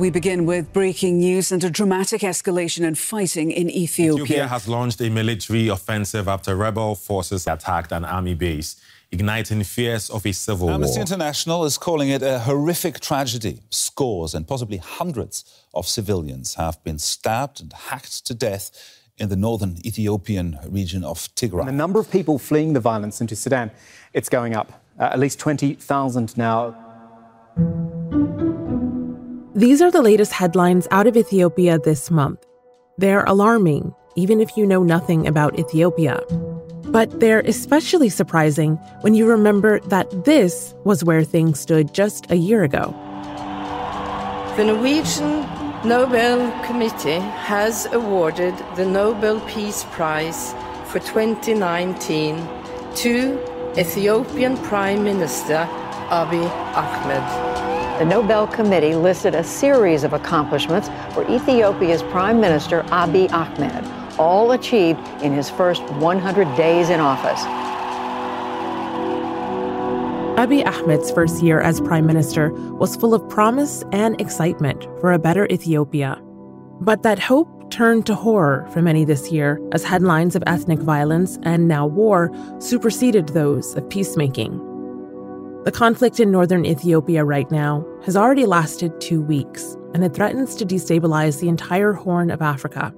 We begin with breaking news and a dramatic escalation in fighting in Ethiopia. Ethiopia has launched a military offensive after rebel forces attacked an army base, igniting fears of a civil Amnesty war. Amnesty International is calling it a horrific tragedy. Scores and possibly hundreds of civilians have been stabbed and hacked to death in the northern Ethiopian region of Tigray. The number of people fleeing the violence into Sudan, it's going up. Uh, at least 20,000 now. These are the latest headlines out of Ethiopia this month. They're alarming, even if you know nothing about Ethiopia. But they're especially surprising when you remember that this was where things stood just a year ago. The Norwegian Nobel Committee has awarded the Nobel Peace Prize for 2019 to Ethiopian Prime Minister Abiy Ahmed. The Nobel Committee listed a series of accomplishments for Ethiopia's Prime Minister Abiy Ahmed, all achieved in his first 100 days in office. Abiy Ahmed's first year as prime minister was full of promise and excitement for a better Ethiopia. But that hope turned to horror for many this year as headlines of ethnic violence and now war superseded those of peacemaking. The conflict in northern Ethiopia right now has already lasted two weeks, and it threatens to destabilize the entire Horn of Africa.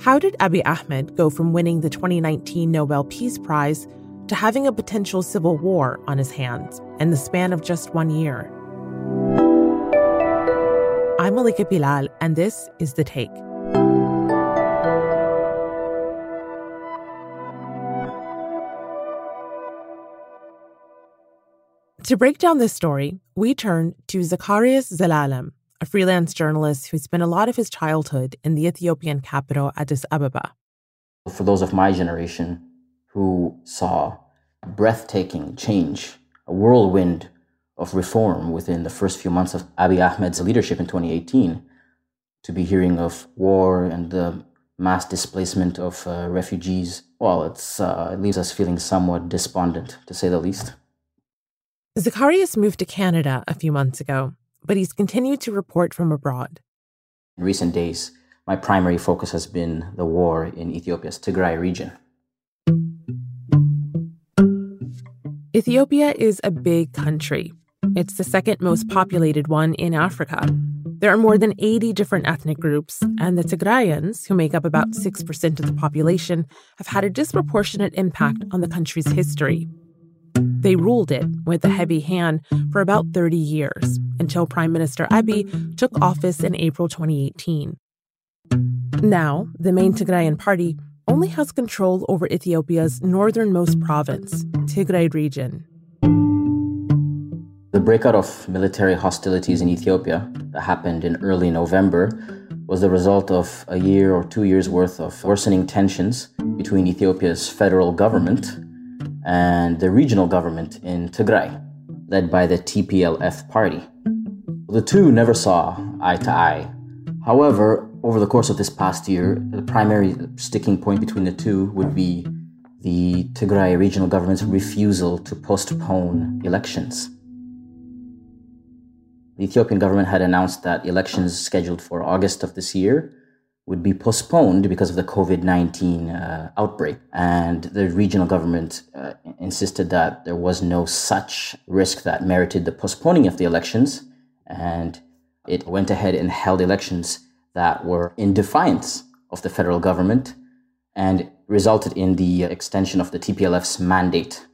How did Abiy Ahmed go from winning the 2019 Nobel Peace Prize to having a potential civil war on his hands in the span of just one year? I'm Malika Bilal, and this is The Take. To break down this story, we turn to Zecharias Zelalem, a freelance journalist who spent a lot of his childhood in the Ethiopian capital, Addis Ababa. For those of my generation who saw breathtaking change, a whirlwind of reform within the first few months of Abiy Ahmed's leadership in 2018, to be hearing of war and the mass displacement of uh, refugees, well, it's, uh, it leaves us feeling somewhat despondent, to say the least. Zecharias moved to Canada a few months ago, but he's continued to report from abroad. In recent days, my primary focus has been the war in Ethiopia's Tigray region. Ethiopia is a big country. It's the second most populated one in Africa. There are more than 80 different ethnic groups, and the Tigrayans, who make up about 6% of the population, have had a disproportionate impact on the country's history. They ruled it with a heavy hand for about 30 years until Prime Minister Abiy took office in April 2018. Now, the main Tigrayan party only has control over Ethiopia's northernmost province, Tigray region. The breakout of military hostilities in Ethiopia that happened in early November was the result of a year or two years worth of worsening tensions between Ethiopia's federal government and the regional government in Tigray, led by the TPLF party. The two never saw eye to eye. However, over the course of this past year, the primary sticking point between the two would be the Tigray regional government's refusal to postpone elections. The Ethiopian government had announced that elections scheduled for August of this year would be postponed because of the COVID 19 uh, outbreak. And the regional government uh, insisted that there was no such risk that merited the postponing of the elections. And it went ahead and held elections that were in defiance of the federal government and resulted in the extension of the TPLF's mandate.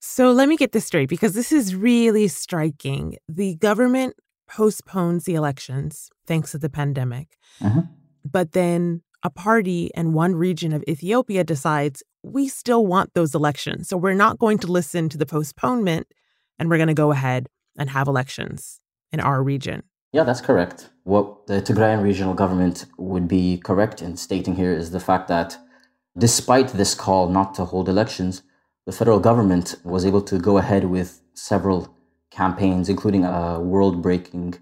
So let me get this straight because this is really striking. The government postpones the elections thanks to the pandemic. Mm-hmm. But then a party in one region of Ethiopia decides we still want those elections. So we're not going to listen to the postponement and we're going to go ahead and have elections in our region. Yeah, that's correct. What the Tigrayan regional government would be correct in stating here is the fact that despite this call not to hold elections, the federal government was able to go ahead with several campaigns, including a world breaking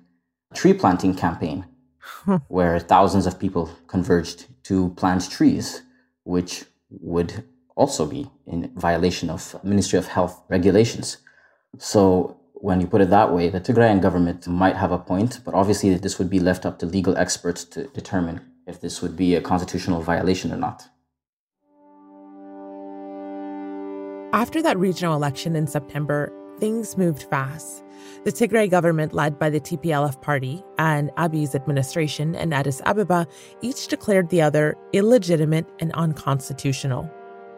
tree planting campaign, where thousands of people converged to plant trees, which would also be in violation of Ministry of Health regulations. So when you put it that way, the Tigrayan government might have a point, but obviously this would be left up to legal experts to determine if this would be a constitutional violation or not. After that regional election in September, things moved fast. The Tigray government, led by the TPLF party, and Abiy's administration in Addis Ababa each declared the other illegitimate and unconstitutional.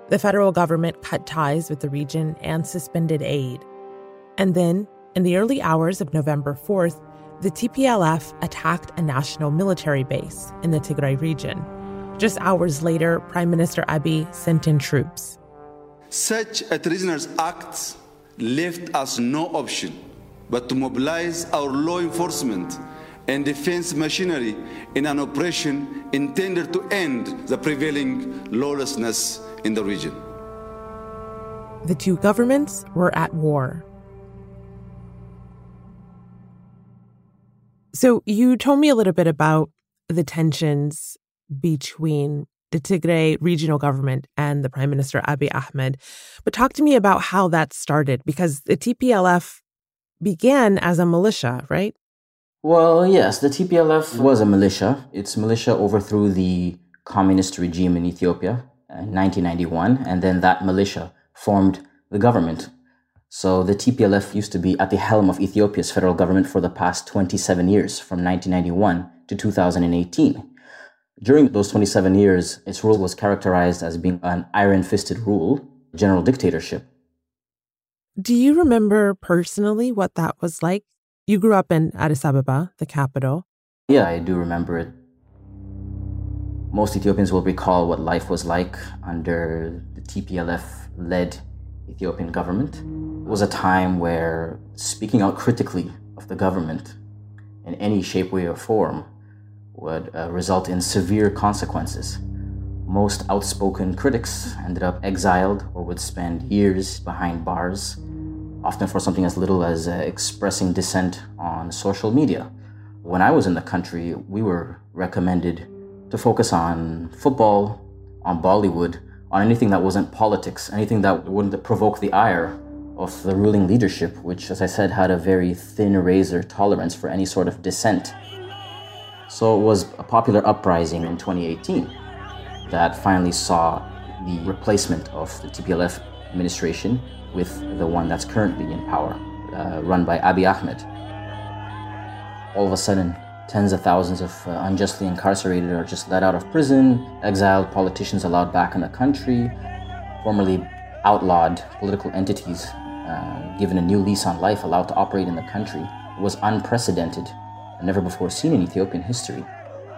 The federal government cut ties with the region and suspended aid. And then, in the early hours of November 4th, the TPLF attacked a national military base in the Tigray region. Just hours later, Prime Minister Abiy sent in troops. Such a treasonous act left us no option but to mobilize our law enforcement and defense machinery in an operation intended to end the prevailing lawlessness in the region. The two governments were at war. So, you told me a little bit about the tensions between the Tigray regional government and the Prime Minister Abiy Ahmed. But talk to me about how that started because the TPLF began as a militia, right? Well, yes, the TPLF was a militia. Its militia overthrew the communist regime in Ethiopia in 1991, and then that militia formed the government. So the TPLF used to be at the helm of Ethiopia's federal government for the past 27 years, from 1991 to 2018. During those 27 years, its rule was characterized as being an iron fisted rule, general dictatorship. Do you remember personally what that was like? You grew up in Addis Ababa, the capital. Yeah, I do remember it. Most Ethiopians will recall what life was like under the TPLF led Ethiopian government. It was a time where speaking out critically of the government in any shape, way, or form would uh, result in severe consequences. Most outspoken critics ended up exiled or would spend years behind bars, often for something as little as uh, expressing dissent on social media. When I was in the country, we were recommended to focus on football, on Bollywood, on anything that wasn't politics, anything that wouldn't provoke the ire of the ruling leadership, which, as I said, had a very thin razor tolerance for any sort of dissent. So it was a popular uprising in 2018 that finally saw the replacement of the TPLF administration with the one that's currently in power, uh, run by Abiy Ahmed. All of a sudden, tens of thousands of uh, unjustly incarcerated are just let out of prison, exiled politicians allowed back in the country, formerly outlawed political entities uh, given a new lease on life allowed to operate in the country. Was unprecedented never before seen in Ethiopian history.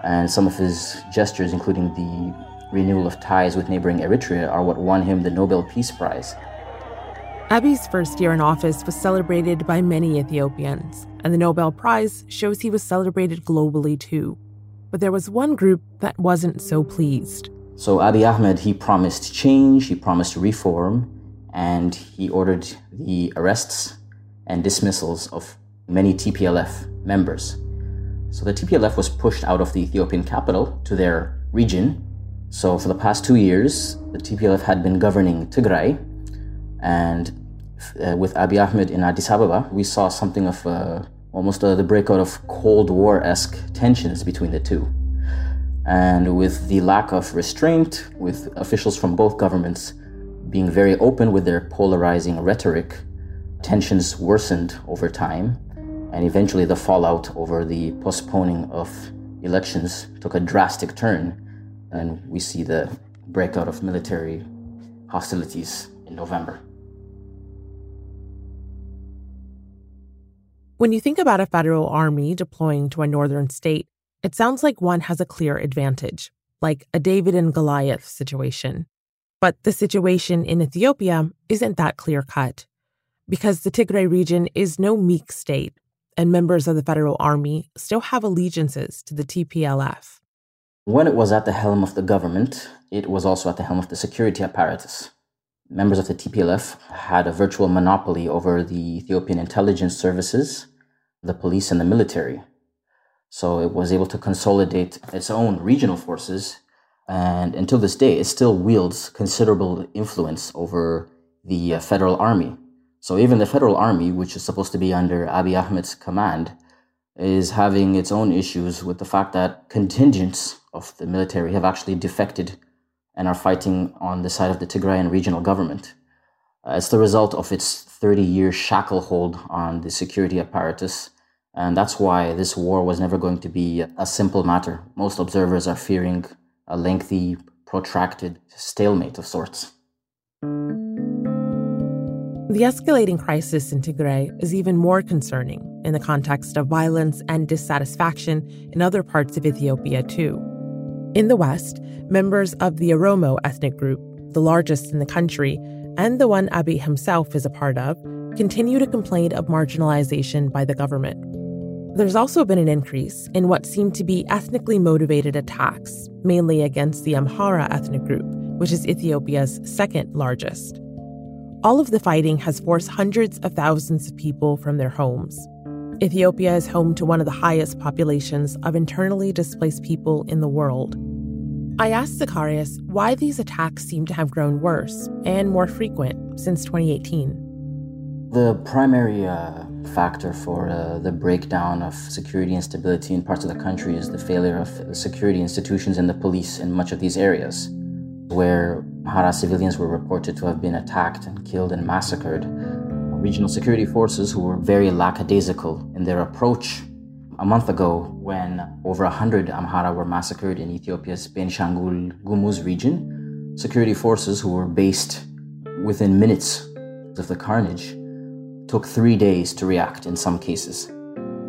And some of his gestures, including the renewal of ties with neighboring Eritrea, are what won him the Nobel Peace Prize. Abiy's first year in office was celebrated by many Ethiopians, and the Nobel Prize shows he was celebrated globally too. But there was one group that wasn't so pleased. So Abiy Ahmed, he promised change, he promised reform, and he ordered the arrests and dismissals of many TPLF members. So the TPLF was pushed out of the Ethiopian capital to their region. So for the past two years, the TPLF had been governing Tigray. And uh, with Abiy Ahmed in Addis Ababa, we saw something of uh, almost uh, the breakout of Cold War esque tensions between the two. And with the lack of restraint, with officials from both governments being very open with their polarizing rhetoric, tensions worsened over time and eventually the fallout over the postponing of elections took a drastic turn, and we see the breakout of military hostilities in November. When you think about a federal army deploying to a northern state, it sounds like one has a clear advantage, like a David and Goliath situation. But the situation in Ethiopia isn't that clear cut, because the Tigray region is no meek state and members of the federal army still have allegiances to the TPLF. When it was at the helm of the government, it was also at the helm of the security apparatus. Members of the TPLF had a virtual monopoly over the Ethiopian intelligence services, the police, and the military. So it was able to consolidate its own regional forces, and until this day, it still wields considerable influence over the uh, federal army So even the federal army, which is supposed to be under Abiy Ahmed's command, is having its own issues with the fact that contingents of the military have actually defected and are fighting on the side of the Tigrayan regional government. Uh, it's the result of its 30 year shackle hold on the security apparatus. And that's why this war was never going to be a simple matter. Most observers are fearing a lengthy, protracted stalemate of sorts. The escalating crisis in Tigray is even more concerning in the context of violence and dissatisfaction in other parts of Ethiopia, too. In the West, members of the Oromo ethnic group, the largest in the country, and the one Abiy himself is a part of, continue to complain of marginalization by the government. There's also been an increase in what seem to be ethnically motivated attacks, mainly against the Amhara ethnic group, which is Ethiopia's second largest. All of the fighting has forced hundreds of thousands of people from their homes. Ethiopia is home to one of the highest populations of internally displaced people in the world. I asked Zecharias why these attacks seem to have grown worse and more frequent since 2018. The primary uh, factor for uh, the breakdown of security and stability in parts of the country is the failure of security institutions and the police in much of these areas, where Amhara civilians were reported to have been attacked and killed and massacred. Regional security forces, who were very lackadaisical in their approach, a month ago, when over 100 Amhara were massacred in Ethiopia's Benishangul Gumuz region, security forces who were based within minutes of the carnage took three days to react in some cases.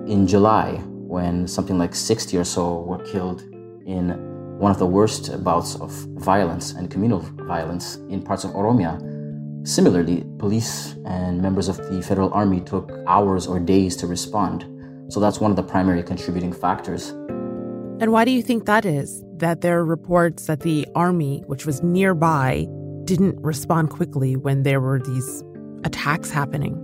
In July, when something like 60 or so were killed in one of the worst bouts of violence and communal violence in parts of Oromia. Similarly, police and members of the federal army took hours or days to respond. So that's one of the primary contributing factors. And why do you think that is? That there are reports that the army, which was nearby, didn't respond quickly when there were these attacks happening?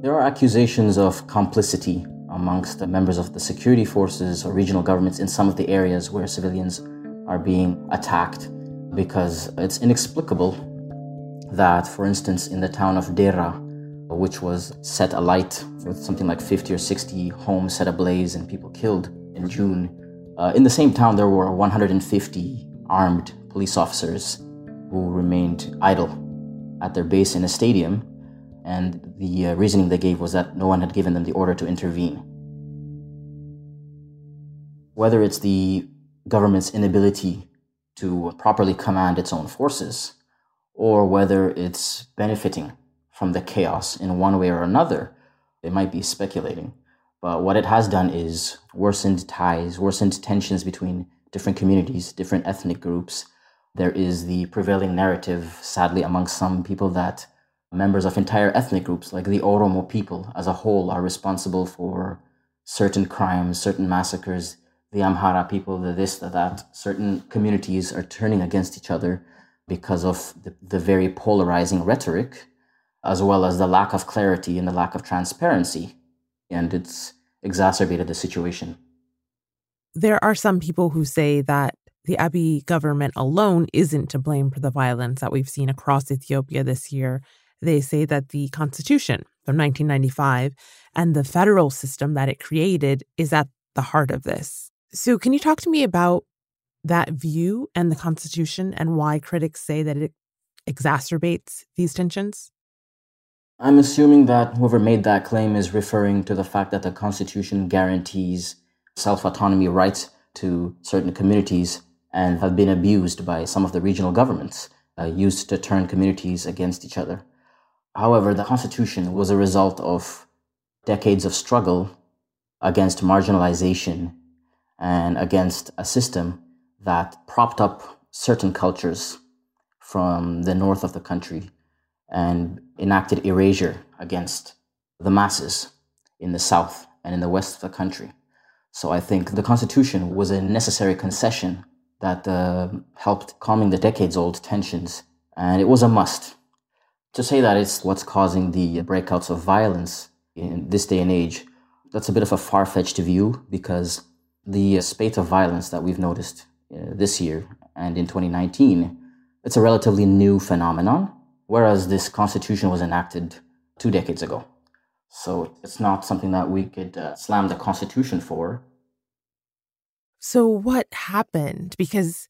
There are accusations of complicity amongst the members of the security forces or regional governments in some of the areas where civilians are being attacked because it's inexplicable that, for instance, in the town of Dera, which was set alight with something like 50 or 60 homes set ablaze and people killed in June, uh, in the same town there were 150 armed police officers who remained idle at their base in a stadium, and the uh, reasoning they gave was that no one had given them the order to intervene. Whether it's the government's inability to properly command its own forces, or whether it's benefiting from the chaos in one way or another. They might be speculating. But what it has done is worsened ties, worsened tensions between different communities, different ethnic groups. There is the prevailing narrative, sadly, among some people, that members of entire ethnic groups, like the Oromo people as a whole, are responsible for certain crimes, certain massacres, the Amhara people, the this, the that. Certain communities are turning against each other because of the, the very polarizing rhetoric, as well as the lack of clarity and the lack of transparency. And it's exacerbated the situation. There are some people who say that the Abiy government alone isn't to blame for the violence that we've seen across Ethiopia this year. They say that the constitution from 1995 and the federal system that it created is at the heart of this. So, can you talk to me about that view and the Constitution and why critics say that it exacerbates these tensions? I'm assuming that whoever made that claim is referring to the fact that the Constitution guarantees self autonomy rights to certain communities and have been abused by some of the regional governments, uh, used to turn communities against each other. However, the Constitution was a result of decades of struggle against marginalization and against a system that propped up certain cultures from the north of the country and enacted erasure against the masses in the south and in the west of the country. So I think the Constitution was a necessary concession that uh, helped calming the decades old tensions, and it was a must. To say that it's what's causing the breakouts of violence in this day and age, that's a bit of a far fetched view because the spate of violence that we've noticed uh, this year and in 2019, it's a relatively new phenomenon. Whereas this constitution was enacted two decades ago. So it's not something that we could uh, slam the Constitution for. So, what happened? Because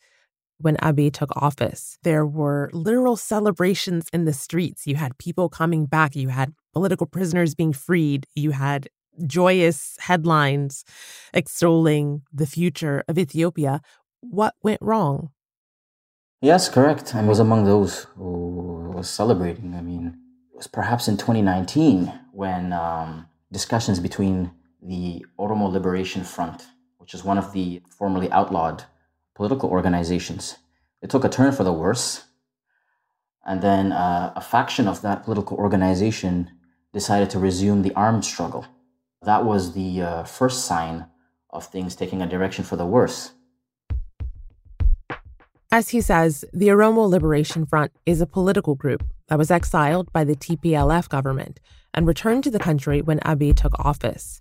when Abiy took office, there were literal celebrations in the streets. You had people coming back, you had political prisoners being freed, you had joyous headlines extolling the future of Ethiopia. What went wrong? Yes, correct. I was among those who was celebrating. I mean, it was perhaps in 2019 when um, discussions between the Oromo Liberation Front, which is one of the formerly outlawed political organizations, it took a turn for the worse. And then uh, a faction of that political organization decided to resume the armed struggle. That was the uh, first sign of things taking a direction for the worse. As he says, the Oromo Liberation Front is a political group that was exiled by the TPLF government and returned to the country when Abiy took office.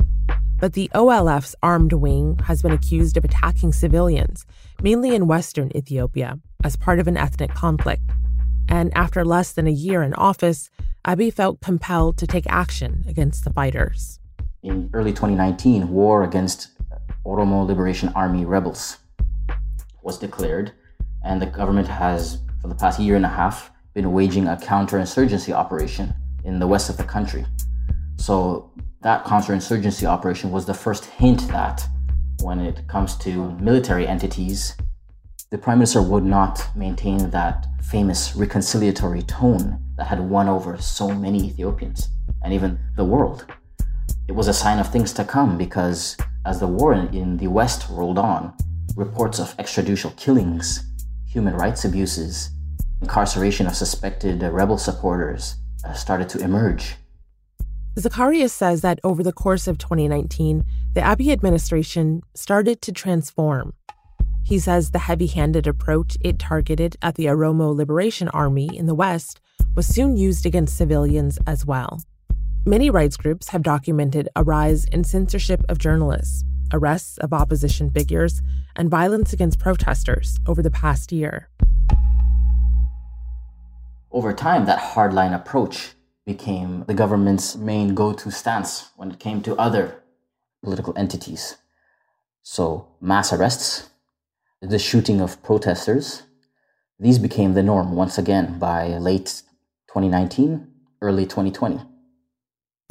But the OLF's armed wing has been accused of attacking civilians, mainly in western Ethiopia, as part of an ethnic conflict. And after less than a year in office, Abiy felt compelled to take action against the fighters. In early 2019, war against Oromo Liberation Army rebels was declared and the government has, for the past year and a half, been waging a counterinsurgency operation in the west of the country. So that counterinsurgency operation was the first hint that when it comes to military entities, the prime minister would not maintain that famous reconciliatory tone that had won over so many Ethiopians and even the world. It was a sign of things to come because as the war in the West rolled on, reports of extrajudicial killings human rights abuses, incarceration of suspected rebel supporters uh, started to emerge. Zecharias says that over the course of 2019, the Abiy administration started to transform. He says the heavy handed approach it targeted at the Oromo Liberation Army in the West was soon used against civilians as well. Many rights groups have documented a rise in censorship of journalists, arrests of opposition figures, and violence against protesters over the past year. Over time, that hardline approach became the government's main go to stance when it came to other political entities. So, mass arrests, the shooting of protesters, these became the norm once again by late 2019, early 2020.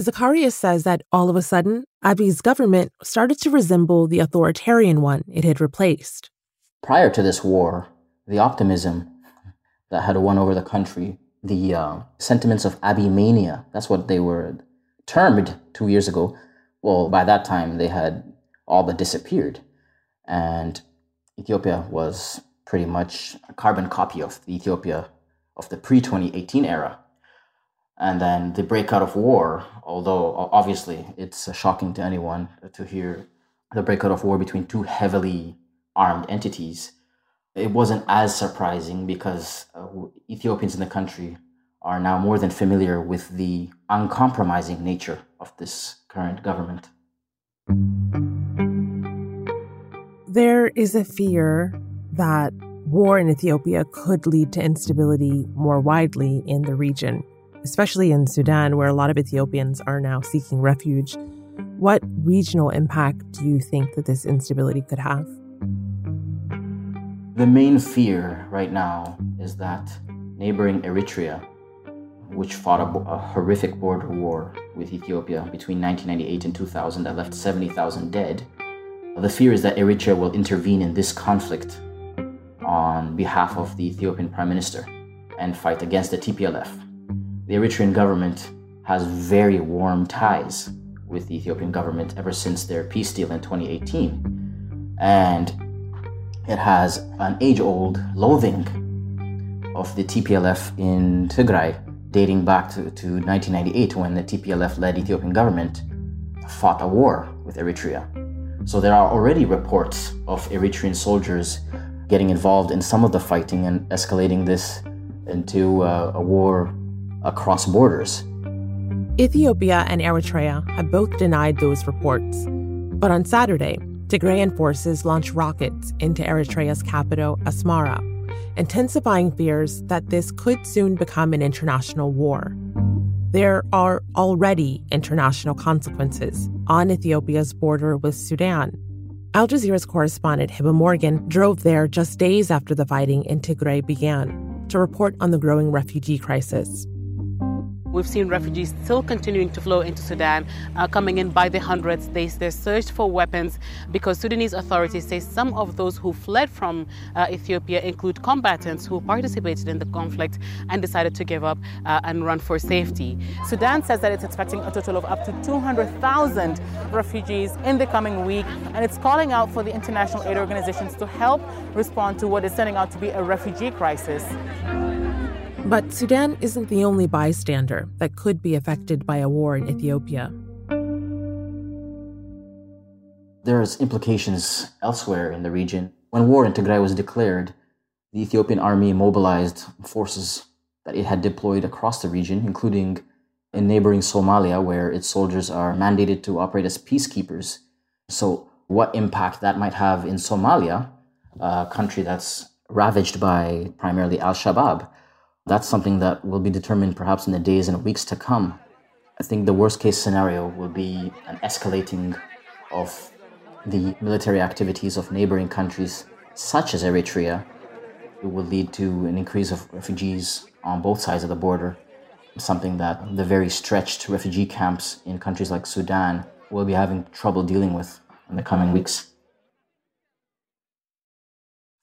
Zecharias says that all of a sudden, Abiy's government started to resemble the authoritarian one it had replaced. Prior to this war, the optimism that had won over the country, the uh, sentiments of Abiy mania, that's what they were termed two years ago. Well, by that time, they had all but disappeared. And Ethiopia was pretty much a carbon copy of the Ethiopia of the pre 2018 era. And then the breakout of war, although obviously it's shocking to anyone to hear the breakout of war between two heavily armed entities, it wasn't as surprising because uh, Ethiopians in the country are now more than familiar with the uncompromising nature of this current government. There is a fear that war in Ethiopia could lead to instability more widely in the region especially in Sudan, where a lot of Ethiopians are now seeking refuge. What regional impact do you think that this instability could have? The main fear right now is that neighboring Eritrea, which fought a, a, horrific border war with Ethiopia between 1998 and 2000 that left 70,000 dead, the fear is that Eritrea will intervene in this conflict on behalf of the Ethiopian prime minister and fight against the TPLF the Eritrean government has very warm ties with the Ethiopian government ever since their peace deal in 2018. And it has an age old loathing of the TPLF in Tigray dating back to, to 1998 when the TPLF led Ethiopian government fought a war with Eritrea. So there are already reports of Eritrean soldiers getting involved in some of the fighting and escalating this into uh, a war across borders. Ethiopia and Eritrea have both denied those reports. But on Saturday, Tigrayan forces launched rockets into Eritrea's capital, Asmara, intensifying fears that this could soon become an international war. There are already international consequences on Ethiopia's border with Sudan. Al Jazeera's correspondent Hiba Morgan drove there just days after the fighting in Tigray began to report on the growing refugee crisis. We've seen refugees still continuing to flow into Sudan, uh, coming in by the hundreds. They, they searched for weapons because Sudanese authorities say some of those who fled from uh, Ethiopia include combatants who participated in the conflict and decided to give up uh, and run for safety. Sudan says that it's expecting a total of up to 200,000 refugees in the coming week, and it's calling out for the international aid organizations to help respond to what is turning out to be a refugee crisis. But Sudan isn't the only bystander that could be affected by a war in Ethiopia. There's implications elsewhere in the region. When war in Tigray was declared, the Ethiopian army mobilized forces that it had deployed across the region, including in neighboring Somalia, where its soldiers are mandated to operate as peacekeepers. So, what impact that might have in Somalia, a country that's ravaged by primarily Al Shabaab, that's something that will be determined perhaps in the days and weeks to come. I think the worst case scenario will be an escalating of the military activities of neighboring countries, such as Eritrea. It will lead to an increase of refugees on both sides of the border, something that the very stretched refugee camps in countries like Sudan will be having trouble dealing with in the coming weeks.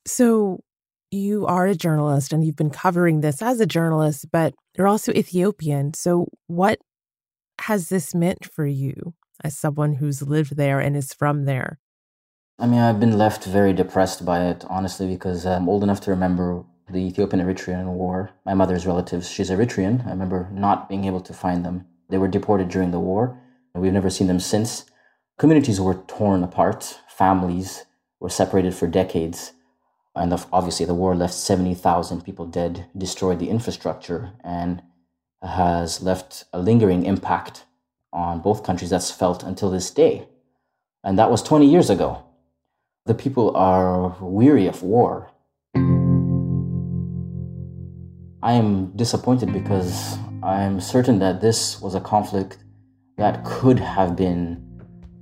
So, you are a journalist and you've been covering this as a journalist, but you're also Ethiopian. So, what has this meant for you as someone who's lived there and is from there? I mean, I've been left very depressed by it, honestly, because I'm old enough to remember the Ethiopian Eritrean War. My mother's relatives, she's Eritrean. I remember not being able to find them. They were deported during the war. We've never seen them since. Communities were torn apart, families were separated for decades. And obviously, the war left 70,000 people dead, destroyed the infrastructure, and has left a lingering impact on both countries that's felt until this day. And that was 20 years ago. The people are weary of war. I am disappointed because I'm certain that this was a conflict that could have been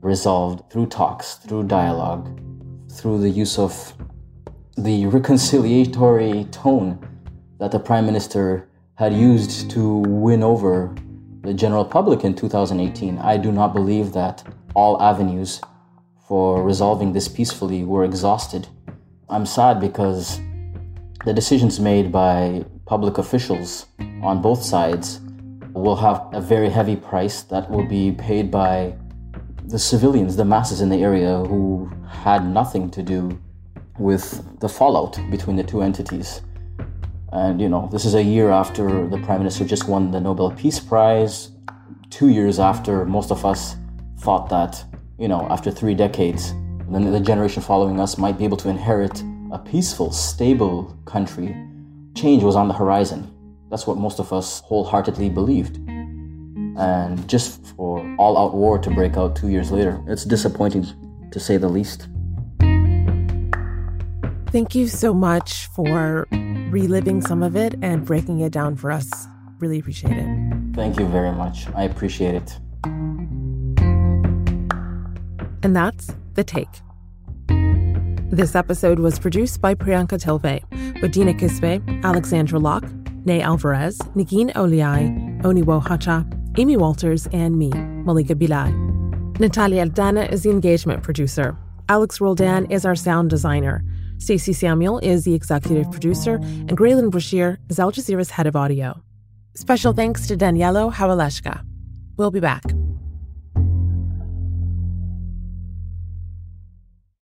resolved through talks, through dialogue, through the use of the reconciliatory tone that the prime minister had used to win over the general public in 2018. I do not believe that all avenues for resolving this peacefully were exhausted. I'm sad because the decisions made by public officials on both sides will have a very heavy price that will be paid by the civilians, the masses in the area who had nothing to do with the fallout between the two entities. And, you know, this is a year after the Prime Minister just won the Nobel Peace Prize, two years after most of us thought that, you know, after three decades, then the generation following us might be able to inherit a peaceful, stable country. Change was on the horizon. That's what most of us wholeheartedly believed. And just for all out war to break out two years later, it's disappointing to say the least. Thank you so much for reliving some of it and breaking it down for us. Really appreciate it. Thank you very much. I appreciate it. And that's The Take. This episode was produced by Priyanka Tilve, with Dina Kesbeh, Alexandra Locke, Ney Alvarez, Negin Owliaei, Oniwo Hacha, Amy Walters, and me, Malika Bilal. Natalia Aldana is the engagement producer. Alex Roldan is our sound designer. Stacey Samuel is the executive producer, and Graelyn Brashear is Al Jazeera's head of audio. Special thanks to Danielo Hawaleshka. We'll be back.